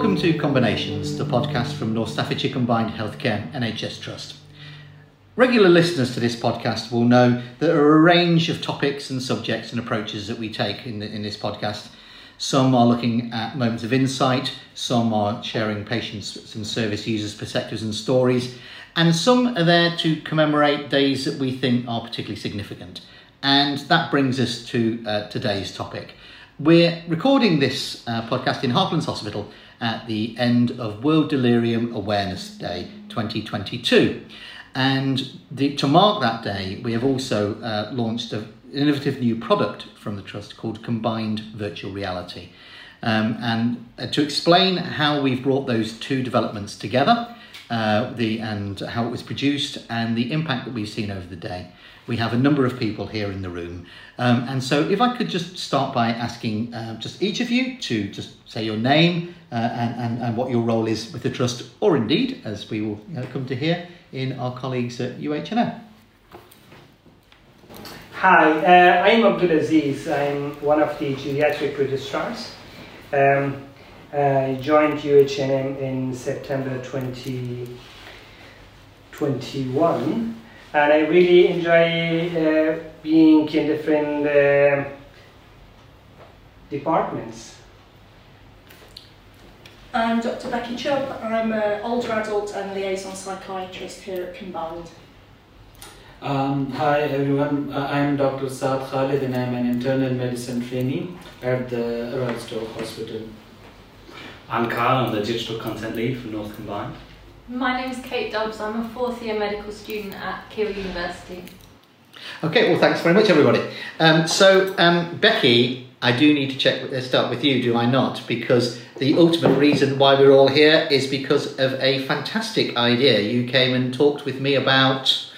Welcome to Combinations, the podcast from North Staffordshire Combined Healthcare NHS Trust. Regular listeners to this podcast will know that there are a range of topics and subjects and approaches that we take in, the, in this podcast. Some are looking at moments of insight, some are sharing patients and service users' perspectives and stories, and some are there to commemorate days that we think are particularly significant. And that brings us to uh, today's topic. We're recording this uh, podcast in Harplands Hospital at the end of World Delirium Awareness Day 2022. And the, to mark that day, we have also uh, launched an innovative new product from the Trust called Combined Virtual Reality. Um, and uh, to explain how we've brought those two developments together, uh, the, and how it was produced, and the impact that we've seen over the day, we have a number of people here in the room. Um, and so, if I could just start by asking uh, just each of you to just say your name uh, and, and, and what your role is with the Trust, or indeed, as we will come to hear, in our colleagues at UHNM. Hi, uh, I'm Abdulaziz. I'm one of the geriatric registrars. Um, I joined UHNM in September 2021 and I really enjoy uh, being in different uh, departments. I'm Dr Becky Chubb. I'm an older adult and liaison psychiatrist here at Combined. Um, hi everyone, uh, I'm Dr. Saad Khalid and I'm an internal medicine trainee at the Royal Stoke Hospital. I'm Kyle, I'm the digital content lead for North Combined. My name is Kate Dobbs. I'm a fourth year medical student at Keele University. Okay, well, thanks very much, everybody. Um, so, um, Becky, I do need to check. Let's start with you, do I not? Because the ultimate reason why we're all here is because of a fantastic idea you came and talked with me about.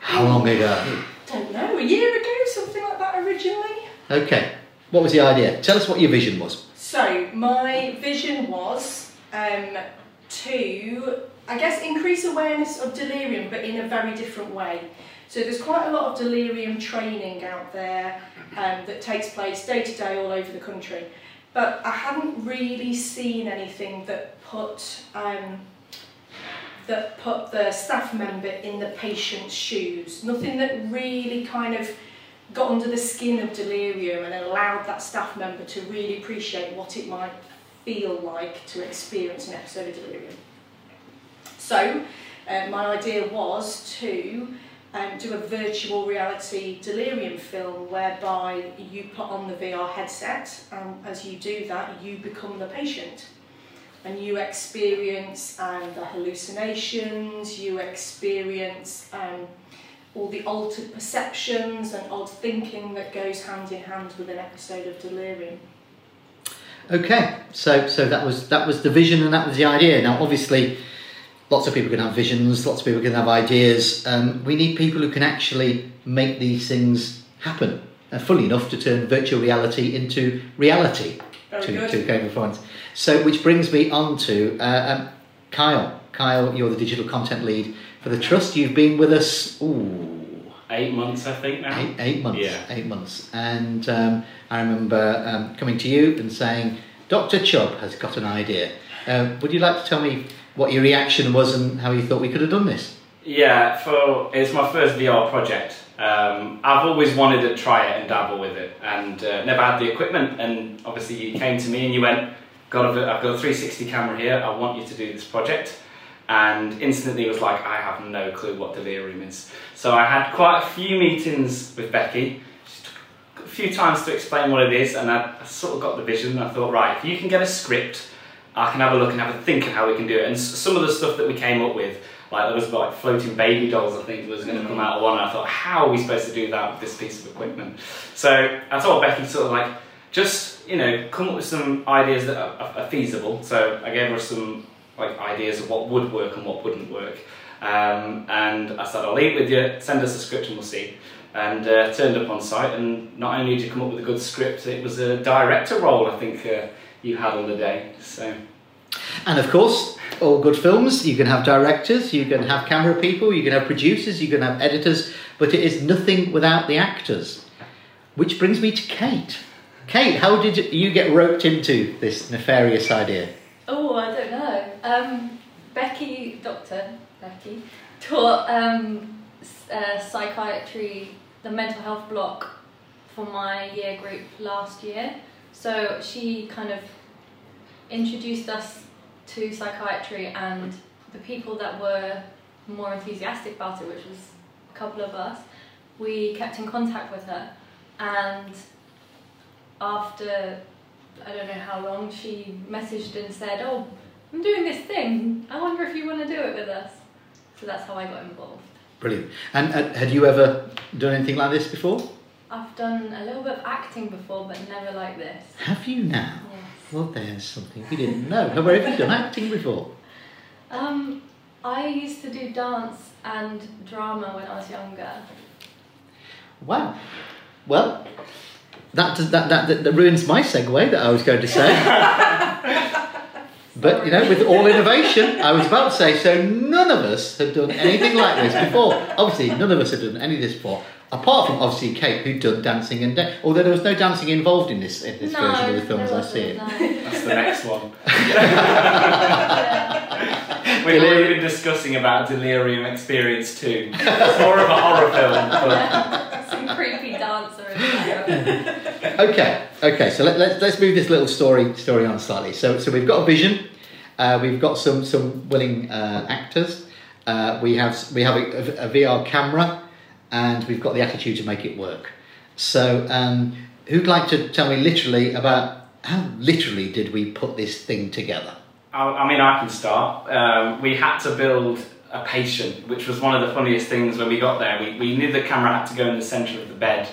How long ago? Don't know, a year ago, something like that originally. Okay, what was the idea? Tell us what your vision was. So, my vision was um, to, I guess, increase awareness of delirium, but in a very different way. So there's quite a lot of delirium training out there um, that takes place day to day all over the country. But I hadn't really seen anything that put um, that put the staff member in the patient's shoes. Nothing that really kind of got under the skin of delirium and allowed that staff member to really appreciate what it might feel like to experience an episode of delirium. So, uh, my idea was to um, do a virtual reality delirium film whereby you put on the VR headset and as you do that you become the patient and you experience um, the hallucinations, you experience um, all the altered perceptions and odd thinking that goes hand in hand with an episode of delirium. Okay, so so that was that was the vision and that was the idea. Now, obviously, lots of people can have visions, lots of people can have ideas. Um, we need people who can actually make these things happen. Uh, fully enough to turn virtual reality into reality Very to, good. to Game of Thrones. So, which brings me on to uh, um, Kyle. Kyle, you're the digital content lead for the trust. You've been with us. Ooh, Eight months, I think now. Eight, eight months. Yeah. Eight months. And um, I remember um, coming to you and saying, Dr. Chubb has got an idea. Uh, would you like to tell me what your reaction was and how you thought we could have done this? Yeah, for it's my first VR project. Um, I've always wanted to try it and dabble with it, and uh, never had the equipment. And obviously, you came to me and you went, "Got a, I've got a 360 camera here. I want you to do this project." And instantly was like, "I have no clue what delirium is." So I had quite a few meetings with Becky. She took a few times to explain what it is, and I, I sort of got the vision. I thought, right, if you can get a script, I can have a look and have a think of how we can do it. And some of the stuff that we came up with, like there was like floating baby dolls, I think was going to mm. come out of one. And I thought, how are we supposed to do that with this piece of equipment? So I told Becky sort of like, just you know, come up with some ideas that are, are feasible. So I gave her some like ideas of what would work and what wouldn't work. Um, and I said, I'll leave with you. Send us a script and we'll see. And uh, turned up on site, and not only did you come up with a good script, it was a director role. I think uh, you had on the day. So. And of course, all good films, you can have directors, you can have camera people, you can have producers, you can have editors, but it is nothing without the actors. Which brings me to Kate. Kate, how did you get roped into this nefarious idea? Oh, I don't know. Um, Becky, Doctor Becky, taught um, uh, psychiatry, the mental health block for my year group last year. So she kind of introduced us to psychiatry and the people that were more enthusiastic about it, which was a couple of us, we kept in contact with her. And after I don't know how long, she messaged and said, Oh, I'm doing this thing. I wonder if you want to do it with us. So that's how I got involved. Brilliant. And uh, had you ever done anything like this before? I've done a little bit of acting before, but never like this. Have you now? Yes. Well, there's something we didn't know. Where have you done acting before? Um, I used to do dance and drama when I was younger. Wow. Well, that, does, that, that, that, that ruins my segue that I was going to say. but, you know, with all innovation, I was about to say, so none of us had done anything like this before. Obviously, none of us had done any of this before. Apart from obviously Kate, who did dancing and da- although there was no dancing involved in this in this version of the film as I see it. no. That's the next one. We've already been discussing about Delirium Experience 2. It's more of a horror film, but Some creepy dancer in there. Okay, okay. So let, let's let's move this little story story on slightly. So so we've got a vision. Uh, we've got some some willing uh, actors. Uh, we have we have a, a VR camera, and we've got the attitude to make it work. So um, who'd like to tell me literally about how literally did we put this thing together? I, I mean, I can start. Um, we had to build a patient, which was one of the funniest things when we got there. We, we knew the camera had to go in the centre of the bed,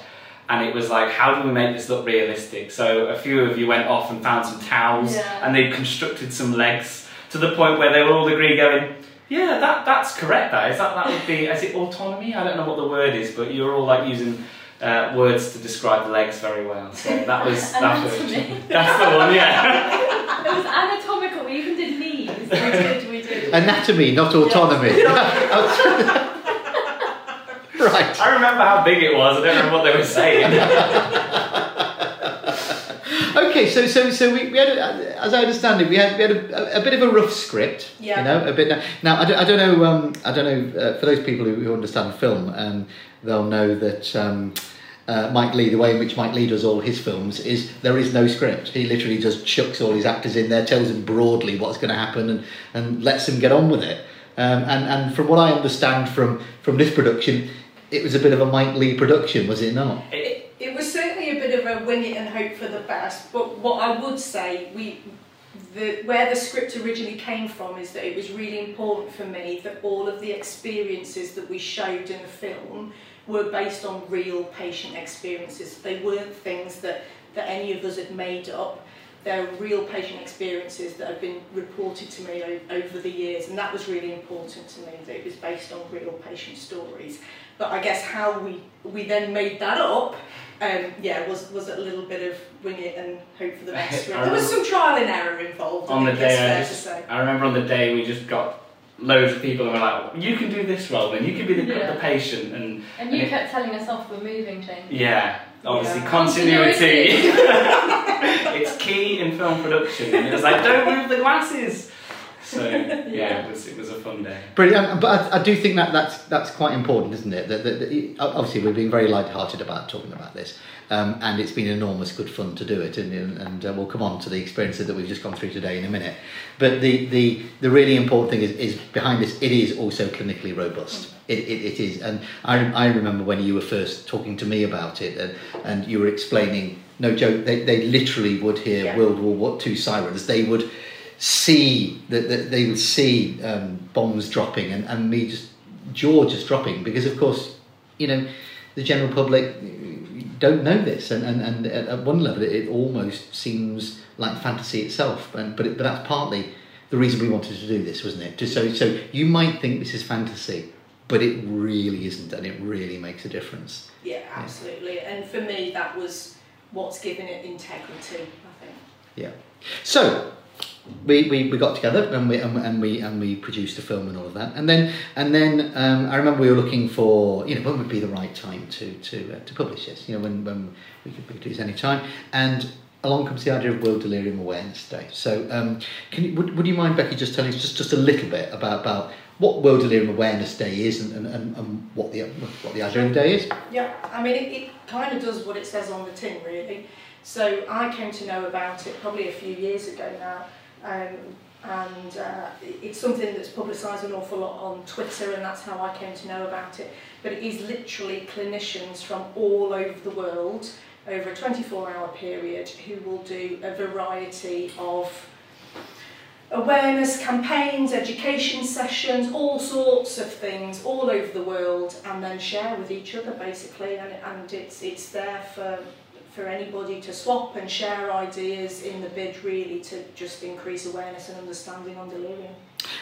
and it was like, how do we make this look realistic? So a few of you went off and found some towels, Yeah. and they constructed some legs to the point where they were all agree going, yeah, that, that's correct. That is that that would be is it autonomy? I don't know what the word is, but you're all like using uh, words to describe the legs very well. So that was that was that's the one, yeah. It was anatomical. We even did knees. We did, we did. Anatomy, not autonomy. right. I remember how big it was. I don't remember what they were saying. Okay, so so so we, we had, a, as I understand it, we had we had a, a, bit of a rough script. Yeah. You know, a bit. Now I don't, I don't know. Um, I don't know. Uh, for those people who, who understand film, um, they'll know that. Um, uh, Mike Leigh, the way in which Mike Leigh does all his films is there is no script. He literally just chucks all his actors in there, tells them broadly what's going to happen, and, and lets them get on with it. Um, and and from what I understand from from this production, it was a bit of a Mike Leigh production, was it not? It, it was certainly a bit of a wing it and hope for the best, but what I would say, we, the, where the script originally came from is that it was really important for me that all of the experiences that we showed in the film were based on real patient experiences. They weren't things that, that any of us had made up. They're real patient experiences that have been reported to me over the years, and that was really important to me, that it was based on real patient stories. But I guess how we, we then made that up, um, yeah, was, was a little bit of wing it and hope for the best. I There was some trial and error involved, on I the day, I, just. I remember on the day we just got loads of people and were like, you can do this role, and you can be the, Yeah. the patient, and And you kept telling us off for moving change. yeah, obviously Yeah. continuity. it's key in film production, and it was like, don't move the glasses. So yeah, it was it was a fun day. Brilliant, um, but I, I do think that that's that's quite important, isn't it? That, that, that obviously we're being very light-hearted about talking about this, um, and it's been enormous good fun to do it, and and uh, we'll come on to the experiences that we've just gone through today in a minute. But the the, the really important thing is, is behind this, it is also clinically robust. It, it, it is, and I, I remember when you were first talking to me about it, and, and you were explaining. No joke, they, they literally would hear Yeah. World War Two sirens. They would see that, that they would see um, bombs dropping and, and me just jaw just dropping because of course you know the general public don't know this and, and, and at one level it, it almost seems like fantasy itself and but it, but that's partly the reason we wanted to do this wasn't it just so so you might think this is fantasy but it really isn't and it really makes a difference Yeah, absolutely. And for me, that was what's given it integrity, I think. Yeah. So, we, we, we got together and we, and, and we and we produced a film and all of that. And then and then um, I remember we were looking for you know when would be the right time to to uh, to publish this you know when, when we could, we do this any time. And along comes the idea of World Delirium Awareness Day. So um, can you would, would you mind Becky just telling us just, just a little bit about about what World Delirium Awareness Day is and, and, and, and what the what the idea of the day is? Yeah, I mean, it, it kind of does what it says on the tin, really. So I came to know about it probably a few years ago now, um, and uh, it's something that's publicised an awful lot on Twitter, and that's how I came to know about it. But it is literally clinicians from all over the world over a 24-hour period who will do a variety of awareness campaigns, education sessions, all sorts of things all over the world, and then share with each other basically. And, and it's it's there for for anybody to swap and share ideas in the bid really to just increase awareness and understanding on delirium.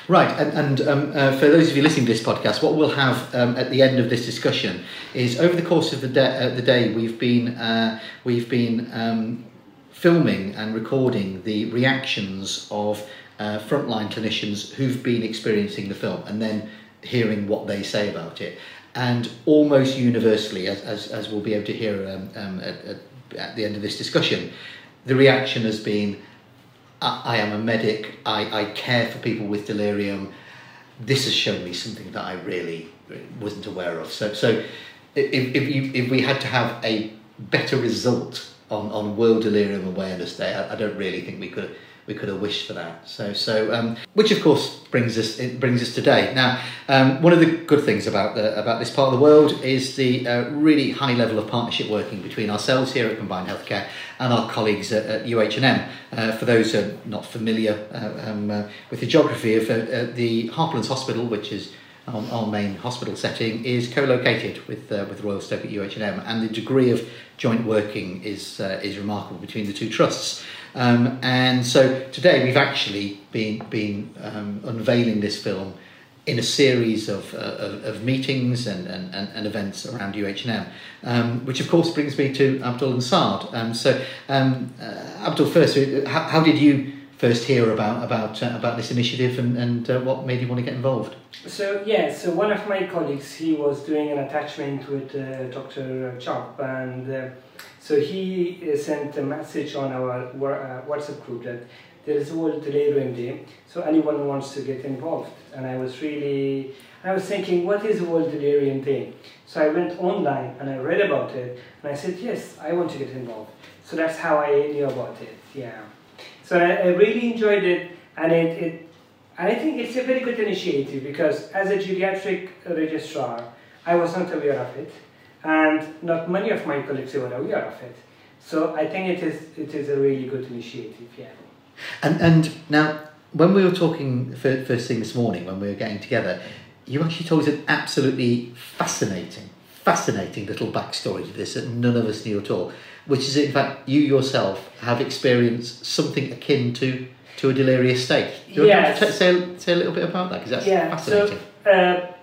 Right, and, and um, uh, for those of you listening to this podcast, what we'll have um, at the end of this discussion is over the course of the, day, uh, the day we've been uh, we've been um, filming and recording the reactions of uh, frontline clinicians who've been experiencing the film, and then hearing what they say about it. And almost universally, as, as, as we'll be able to hear um, um, at, at, at the end of this discussion, the reaction has been I, I am a medic, I, I care for people with delirium. This has shown me something that I really wasn't aware of. So, so if, if, you, if we had to have a better result on, on World Delirium Awareness Day, I, I don't really think we could we could have wished for that. So, so um, which of course brings us it brings us today. Now, um, one of the good things about the, about this part of the world is the uh, really high level of partnership working between ourselves here at Combined Healthcare and our colleagues at, at UHM. Uh, for those who are not familiar uh, um, uh, with the geography of uh, uh, the Harplands Hospital, which is our, our main hospital setting, is co-located with uh, with Royal Stoke at UHM, and the degree of joint working is uh, is remarkable between the two trusts. Um, and so today we've actually been been um, unveiling this film in a series of, uh, of, of meetings and, and, and, events around UHM, um, which of course brings me to Abdul and Saad. Um, so, um, uh, Abdul, first, uh, how, how did you first hear about about uh, about this initiative and, and uh, what made you want to get involved? So yeah, so one of my colleagues, he was doing an attachment with uh, Dr. Chubb, and so he uh, sent a message on our uh, WhatsApp group that there is a World Delirium Day, so anyone wants to get involved. And I was really, I was thinking, what is World Delirium Day? So I went online and I read about it, and I said, yes, I want to get involved. So that's how I knew about it. Yeah. So I, I really enjoyed it, and it, it and I think it's a very good initiative because as a geriatric registrar, I was not aware of it, and not many of my colleagues were aware of it. So I think it is it is a really good initiative. Yeah. And and now, when we were talking first thing this morning, when we were getting together, you actually told us an absolutely fascinating, fascinating little backstory to this that none of us knew at all. Which is, in fact, you yourself have experienced something akin to to a delirious state. Do you want to say, say a little bit about that? Because that's yeah. fascinating. So uh,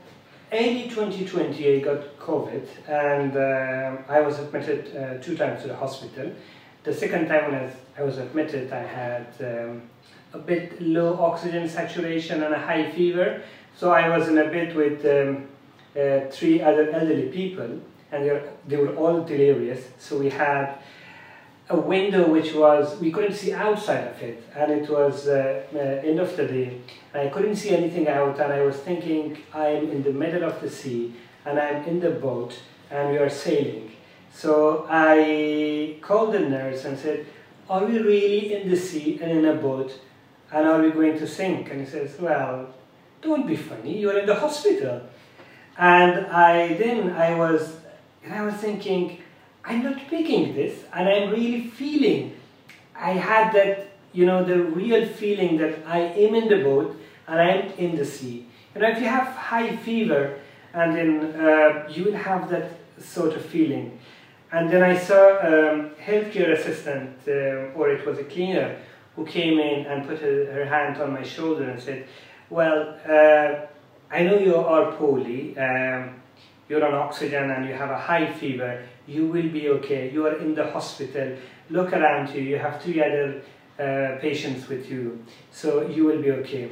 early 2020, I got COVID, and um I was admitted uh, two times to the hospital. The second time when I was- admitted, I had um, a bit low oxygen saturation and a high fever. So I was in a bed with um, uh, three other elderly people, and they were all delirious. So we had a window which was we couldn't see outside of it, and it was uh, uh, end of the day. I couldn't see anything out, and I was thinking I'm in the middle of the sea, and I'm in the boat, and we are sailing. So I called the nurse and said, "Are we really in the sea and in a boat, and are we going to sink?" And he says, "Well, don't be funny. You're in the hospital." And I then I was and I was thinking, I'm not picking this, and I'm really feeling. I had that, you know, the real feeling that I am in the boat and I'm in the sea. You know, if you have high fever, and then uh, you will have that sort of feeling. And then I saw a healthcare assistant, um, or it was a cleaner, who came in and put her, her hand on my shoulder and said, "Well, uh, I know you are poorly. Um, you're on oxygen and you have a high fever. You will be okay. You are in the hospital. Look around you. You have three other uh, patients with you, so you will be okay.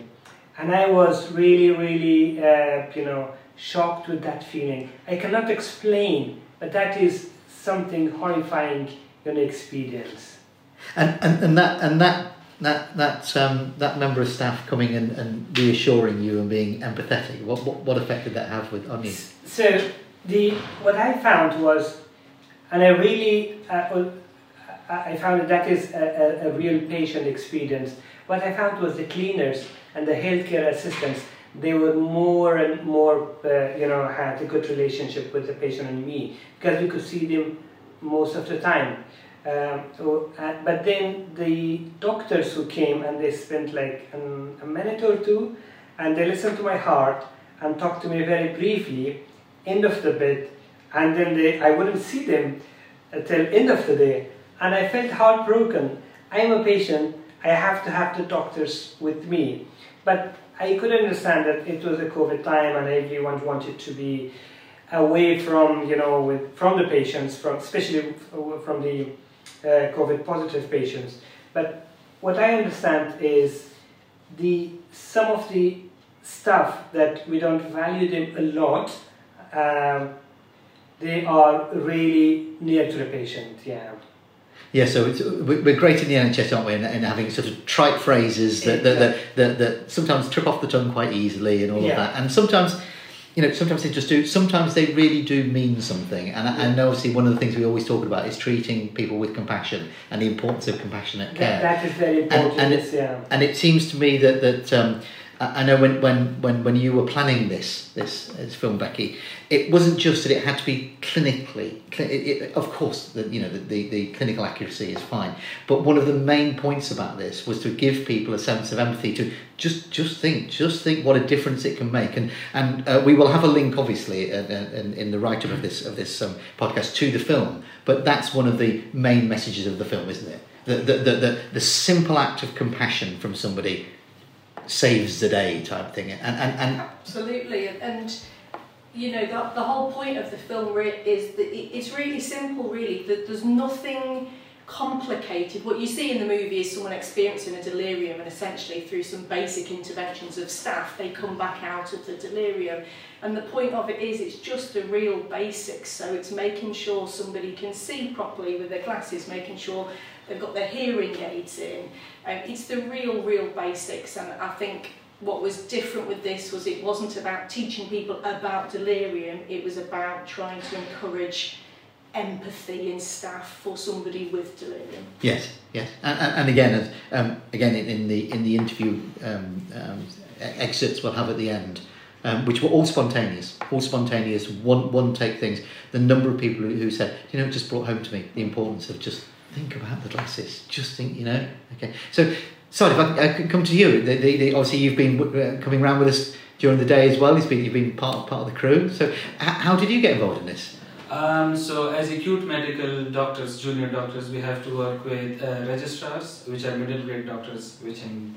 And I was really, really, uh, you know, shocked with that feeling. I cannot explain, but that is something horrifying in the experience. And, and, and that and that that that um, that member of staff coming and, and reassuring you and being empathetic. What, what what effect did that have with on you? So the what I found was, and I really uh, I found that that is a, a, a real patient experience. What I found was the cleaners and the healthcare assistants they were more and more, uh, you know, had a good relationship with the patient and me because we could see them most of the time. Um, so, uh, but then the doctors who came and they spent like um, a minute or two and they listened to my heart and talked to me very briefly, end of the bed, and then they, I wouldn't see them until end of the day. And I felt heartbroken. I'm a patient, I have to have the doctors with me. But I could understand that it was a COVID time and everyone wanted to be away from, you know, with, from the patients, from, especially from the uh, COVID positive patients. But what I understand is the some of the stuff that we don't value them a lot, um, they are really near to the patient. Yeah. Yeah, so it's, we're great in the NHS, aren't we, And, in having sort of trite phrases that, that, that, that, that sometimes trip off the tongue quite easily and all Yeah. of that. And sometimes, you know, sometimes they just do, sometimes they really do mean something. And, and obviously, one of the things we always talk about is treating people with compassion and the importance of compassionate care. That, that is very important. and yes, yeah. And it seems to me that that um, I know when, when, when, when you were planning this, this this film, Becky, it wasn't just that it had to be clinically. cli- It, it, of course, the, you know the, the, the clinical accuracy is fine, but one of the main points about this was to give people a sense of empathy to just just think, just think what a difference it can make. And and uh, we will have a link, obviously, uh, uh, in, in the write up of this of this um, podcast to the film. But that's one of the main messages of the film, isn't it? The the, the, the, the simple act of compassion from somebody saves the day type thing. And, and, and Absolutely, and, you know the, the whole point of the film is that it's really simple. Really, that there's nothing complicated. What you see in the movie is someone experiencing a delirium, and essentially through some basic interventions of staff, they come back out of the delirium. And the point of it is, it's just the real basics. So it's making sure somebody can see properly with their glasses, making sure they've got their hearing aids in. Um, it's the real, real basics, and I think what was different with this was it wasn't about teaching people about delirium, it was about trying to encourage empathy in staff for somebody with delirium. yes, yes, and, and, and again, um, again in, the in the interview um, um, excerpts we'll have at the end. Um, which were all spontaneous, all spontaneous, one one take things. The number of people who, who said, you know, it just brought home to me the importance of just think about the glasses, just think, you know. Okay, so sorry if I, I could come to you. The, the, the, obviously, you've been uh, coming around with us during the day as well. You've been you've been part part of the crew. So h- how did you get involved in this? Um, so, as acute medical doctors, junior doctors, we have to work with uh, registrars, which are middle grade doctors, which in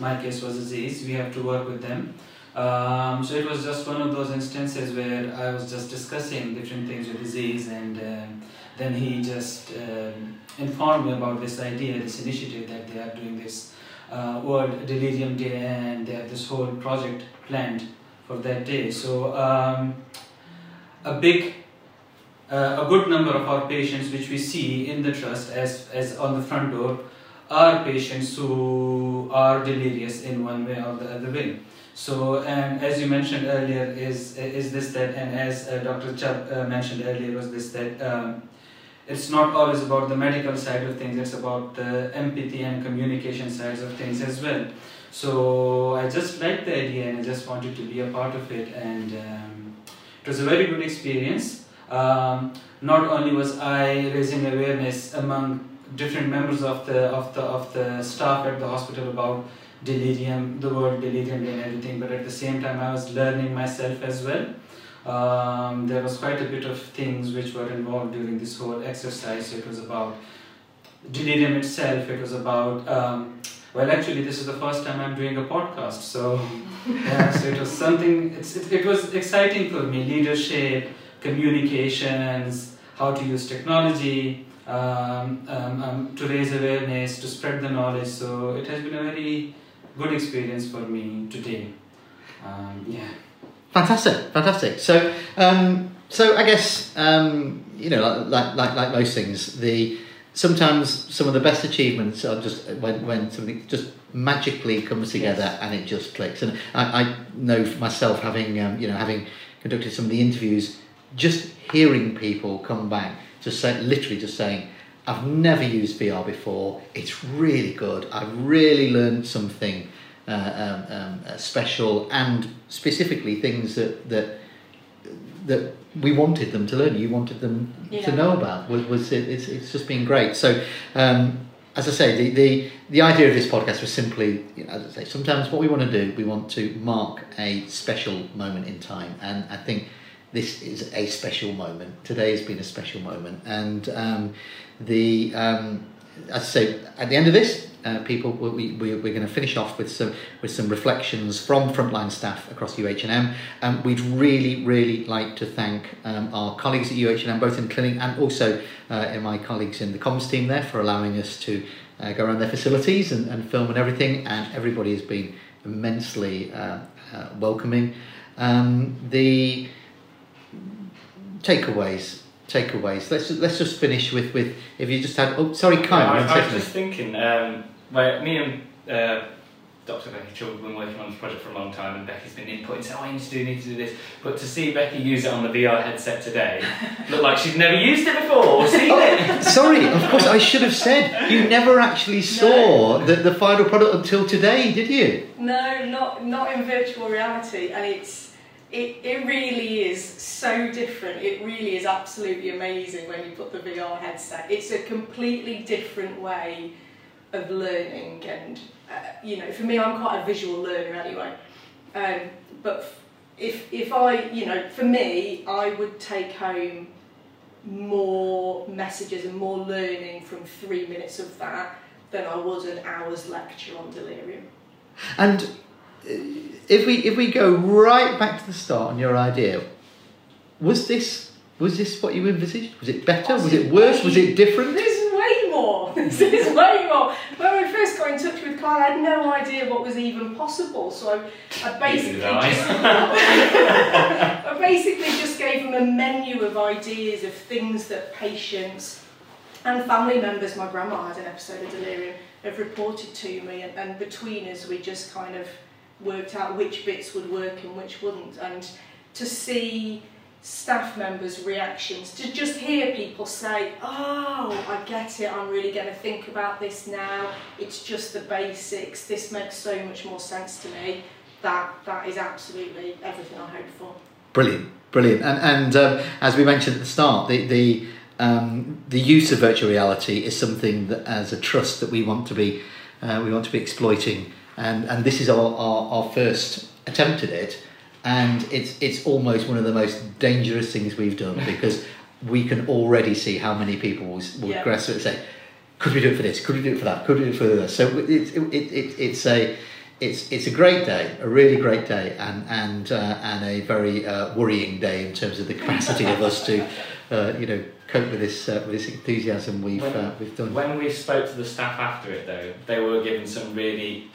my case was Aziz. We have to work with them. Um, so, it was just one of those instances where I was just discussing different things with Aziz and um then he just um, informed me about this idea, this initiative that they are doing this uh, World Delirium Day, and they have this whole project planned for that day. So, um, a big uh, a good number of our patients which we see in the trust as, as on the front door are patients who are delirious in one way or the other way. So, and as you mentioned earlier, is is this that, and as uh, Dr. Chubb uh, mentioned earlier, was this that um, it's not always about the medical side of things, it's about the empathy and communication sides of things as well. So, I just liked the idea and I just wanted to be a part of it, and um, it was a very good experience. Um, not only was I raising awareness among different members of the of the of the staff at the hospital about delirium, the word delirium and everything, but at the same time I was learning myself as well. Um, there was quite a bit of things which were involved during this whole exercise. It was about delirium itself. It was about um, well, actually, this is the first time I'm doing a podcast, so yeah, so it was something. It's, it, it was exciting for me. Leadership, communications, how to use technology, um, um, um, to raise awareness, to spread the knowledge. So it has been a very good experience for me today. Um, yeah. Fantastic, fantastic. So, um, so I guess um, you know, like, like like most things, the sometimes some of the best achievements are just when when something just magically comes together Yes. and it just clicks. And I, I know for myself, having um, you know, having conducted some of the interviews, just hearing people come back, just say, literally just saying. I've never used VR before. It's really good. I've really learned something uh, um, um, uh, special and specifically things that that that we wanted them to learn. You wanted them to know about. Was, was it, it's, it's just been great. So, um, as I say, the, the the idea of this podcast was simply, you know, as I say, sometimes what we want to do, we want to mark a special moment in time, and I think this is a special moment. Today has been a special moment, and um, the um, as I say, at the end of this, uh, people, we, we, we're going to finish off with some with some reflections from frontline staff across UHNM. Um, we'd really, really like to thank um, our colleagues at UHNM, both in clinic and also uh, in my colleagues in the comms team there, for allowing us to uh, go around their facilities and, and film and everything. And everybody has been immensely uh, uh, welcoming. Um, the takeaways. Takeaways. Let's just, let's just finish with, with if you just had. Oh, sorry, Kyle. I, I was just thinking, um, where me and uh, Dr. Becky Chilk have been working on this project for a long time, and Becky's been inputting, saying, "Oh, you need to do, need to do this." But to see Becky use it on the VR headset today, looked like she'd never used it before or seen it. Sorry, of course, I should have said you never actually saw the, the final product until today, did you? No, not not in virtual reality, and it's it, it really is so different. It really is absolutely amazing when you put the VR headset. It's a completely different way of learning, and uh, you know, for me, I'm quite a visual learner anyway. Um, but if if I, you know, for me, I would take home more messages and more learning from three minutes of that than I would an hour's lecture on delirium. And uh, if we if we go right back to the start on your idea, was this was this what you envisaged? Was it better? Was it worse? Was it different? This is way more. This is way more. When I first got in touch with Kyle, I had no idea what was even possible. So I, basically just I basically just gave him a menu of ideas of things that patients and family members, my grandma had an episode of delirium, have reported to me, and, and between us, we just kind of worked out which bits would work and which wouldn't. And to see staff members' reactions, to just hear people say, Oh, I get it, I'm really going to think about this now, it's just the basics, this makes so much more sense to me. That, that is absolutely everything I hoped for. Brilliant, brilliant. And and um, as we mentioned at the start, the the um, the use of virtual reality is something that, as a trust, that we want to be uh, we want to be exploiting. And and this is our, our, our first attempt at it, and it's it's almost one of the most dangerous things we've done because we can already see how many people will, will Yeah. grasp it and say, could we do it for this? Could we do it for that? Could we do it for this? So it's it, it, it, it's a it's it's a great day, a really great day, and and uh, and a very uh, worrying day in terms of the capacity of us to, uh, you know, cope with this uh, with this enthusiasm we've uh, we've done. When we spoke to the staff after it, though, they were giving some really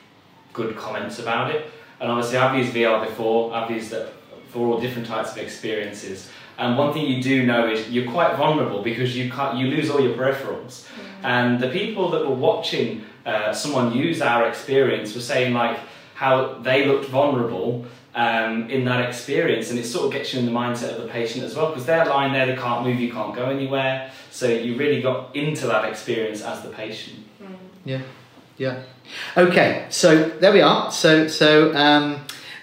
good comments about it. And obviously, I've used VR before. I've used it for all different types of experiences. And one thing you do know is you're quite vulnerable because you can't you lose all your peripherals. And the people that were watching uh, someone use our experience were saying like how they looked vulnerable um, in that experience, and it sort of gets you in the mindset of the patient as well because they're lying there, they can't move, you can't go anywhere. So you really got into that experience as the patient. Yeah, yeah. Okay, so there we are. So so um,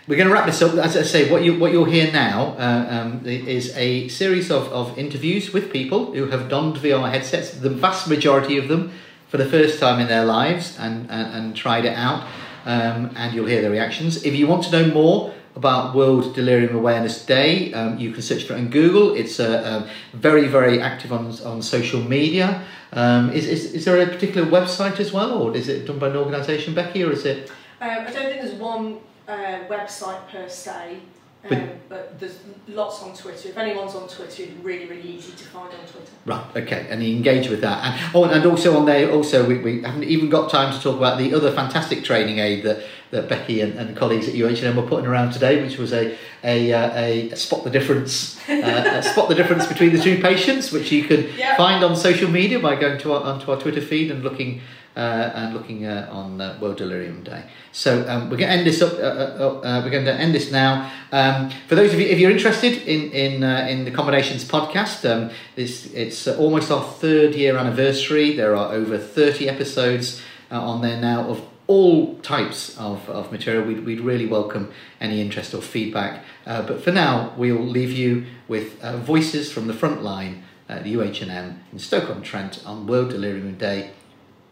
we're going to wrap this up. As I say, what you what you'll hear now uh, um, is a series of, of interviews with people who have donned VR headsets. The vast majority of them for the first time in their lives and and, and tried it out. Um, and you'll hear their reactions. If you want to know more about World Delirium Awareness Day, um, you can search for it on Google. It's uh, um, very, very active on, on social media. Um, is, is, is there a particular website as well, or is it done by an organisation, Becky, or is it? Um, I don't think there's one uh, website per se. But- Um, but there's lots on Twitter. If anyone's on Twitter, it's really, really easy to find on Twitter. Right, okay, and you engage with that. And, oh, and also on there, also, we, we haven't even got time to talk about the other fantastic training aid that, that Becky and, and colleagues at UHM were putting around today, which was a, a, uh, a spot the difference, uh, a spot the difference between the two patients, which you can Yeah. find on social media by going to our, onto our Twitter feed and looking uh, and looking uh, on uh, World Delirium Day. So um, we're going to end this up. Uh, uh, uh, we're going to end this now. Um, for those of you, if you're interested in in in the Combinations podcast, um, this it's almost our third year anniversary. There are over thirty episodes on there now of all types of, of material. We'd, we'd really welcome any interest or feedback. But for now, we'll leave you with voices from the front line at the UHM in Stoke-on-Trent on World Delirium Day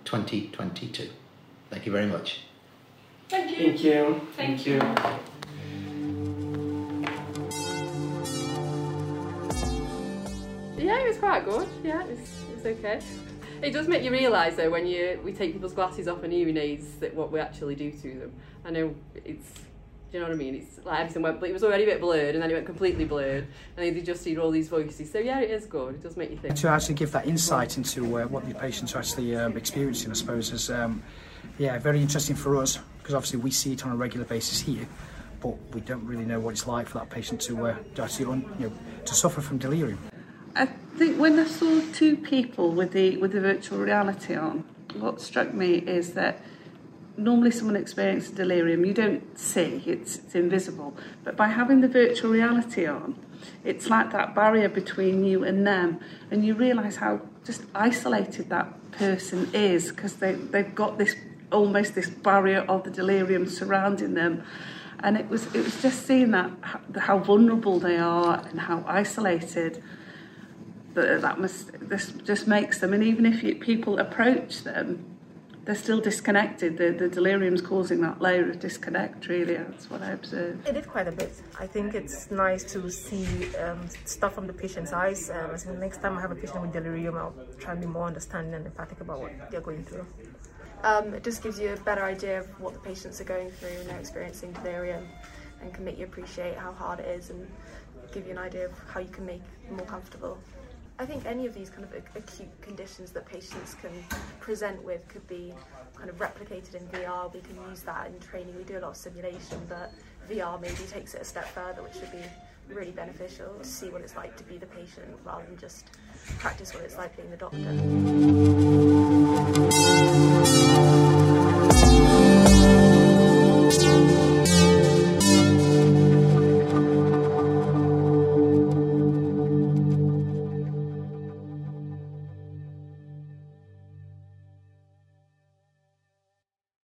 2022. Thank you very much. Thank you. Thank you. Thank you. Yeah, it was quite good. Yeah, it was, it was okay. It does make you realise though when you we take people's glasses off and hearing aids that what we actually do to them. I know it's do you know what I mean? It's like everything went, but it was already a bit blurred, and then it went completely blurred, and then they just hear all these voices. So yeah, it is good. It does make you think. to actually give that insight into uh, what the patients are actually um, experiencing, I suppose, is um, yeah very interesting for us because obviously we see it on a regular basis here, but we don't really know what it's like for that patient to, uh, to actually un, you know to suffer from delirium. I think when I saw two people with the with the virtual reality on, what struck me is that normally someone experiences delirium, you don't see, it's, it's invisible. But by having the virtual reality on, it's like that barrier between you and them, and you realise how just isolated that person is because they, they've got this almost this barrier of the delirium surrounding them. And it was it was just seeing that how, vulnerable they are and how isolated that that must this just makes them and even if you, people approach them they're still disconnected the, the delirium's causing that layer of disconnect really that's what I observed It did quite a bit. I think it's nice to see um, stuff from the patient's eyes. Um, so next time I have a patient with delirium, I'll try and be more understanding and empathic about what they're going through. Um, it just gives you a better idea of what the patients are going through when they're experiencing delirium and can make you appreciate how hard it is and give you an idea of how you can make it more comfortable. I think any of these kind of acute conditions that patients can present with could be kind of replicated in VR. We can use that in training. We do a lot of simulation, but VR maybe takes it a step further, which would be really beneficial to see what it's like to be the patient rather than just practice what it's like being the doctor.